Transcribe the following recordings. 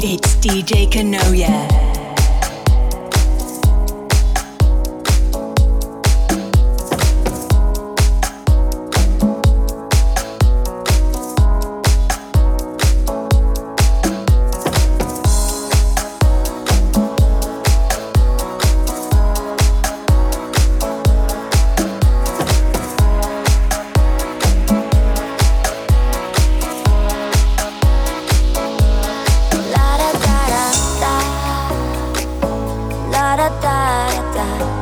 It's DJ Kanoya. 다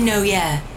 DJ Kanoya